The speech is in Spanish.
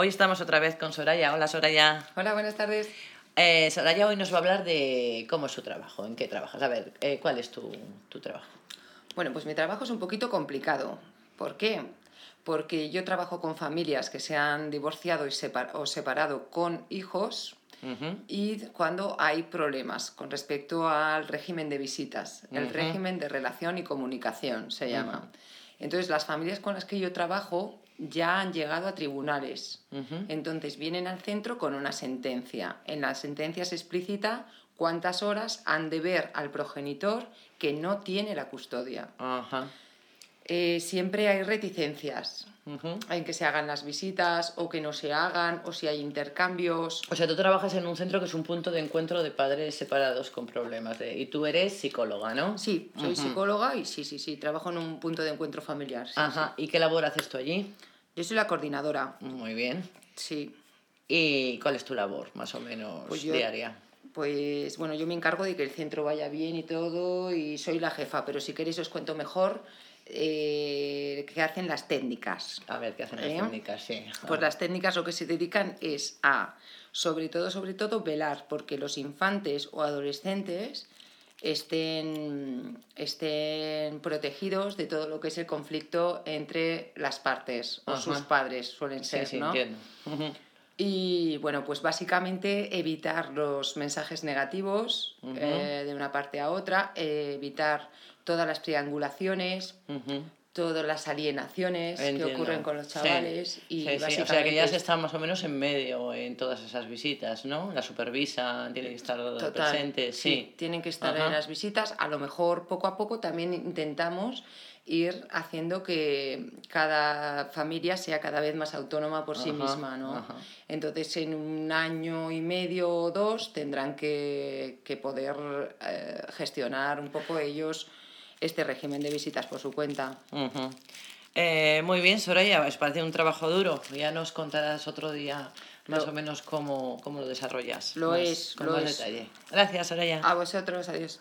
Hoy estamos otra vez con Soraya. Hola Soraya. Hola, buenas tardes. Eh, Soraya hoy nos va a hablar de cómo es su trabajo, en qué trabajas. A ver, eh, ¿cuál es tu, tu trabajo? Bueno, pues mi trabajo es un poquito complicado. ¿Por qué? Porque yo trabajo con familias que se han divorciado y separ- o separado con hijos Ujú. y cuando hay problemas con respecto al régimen de visitas, el Ujú. régimen de relación y comunicación se llama. Entonces, las familias con las que yo trabajo ya han llegado a tribunales. Entonces, vienen al centro con una sentencia. En la sentencia se explicita cuántas horas han de ver al progenitor que no tiene la custodia. Eh, siempre hay reticencias Ujú. en que se hagan las visitas o que no se hagan o si hay intercambios. O sea, tú trabajas en un centro que es un punto de encuentro de padres separados con problemas. De... Y tú eres psicóloga, ¿no? Sí, soy Ujú. psicóloga y sí, sí, sí, trabajo en un punto de encuentro familiar. sí, Ajá. ¿Y qué labor haces tú allí? sí. Yo soy la coordinadora, Muy bien. sí. ¿Y cuál es tu labor, más o menos, Pues yo- diaria? Pues bueno, yo me encargo de que el centro vaya bien y todo y soy la jefa, pero si queréis os cuento mejor eh, qué hacen las técnicas. A ver, ¿qué hacen las ¿Eh? técnicas? Sí. Pues las técnicas lo que se dedican es a, sobre todo, sobre todo, velar porque los infantes o adolescentes estén, estén protegidos de todo lo que es el conflicto entre las partes o sus padres suelen Sí, ser, sí, ¿no? entiendo. Y bueno, pues básicamente evitar los mensajes negativos eh, de una parte a otra, eh, evitar todas las triangulaciones. Todas las alienaciones que ocurren con los Sí. chavales. Y Sí, sí, O sea, que básicamente ya se está más o menos en medio en todas esas visitas, ¿no? La supervisa tiene que estar Total, presente, sí. Tienen que estar Ajá. en las visitas. A lo mejor poco a poco también intentamos ir haciendo que cada familia sea cada vez más autónoma por sí Ajá, misma, ¿no? ajá. Entonces, en un año y medio o dos tendrán que, que poder eh, gestionar un poco ellos este régimen de visitas por su cuenta. Eh, muy bien, Soraya, os parece un trabajo duro. Ya nos contarás otro día más Lo- o menos cómo, cómo lo desarrollas. Lo más- es, con lo más es. detalle. Gracias, Soraya. A vosotros, adiós.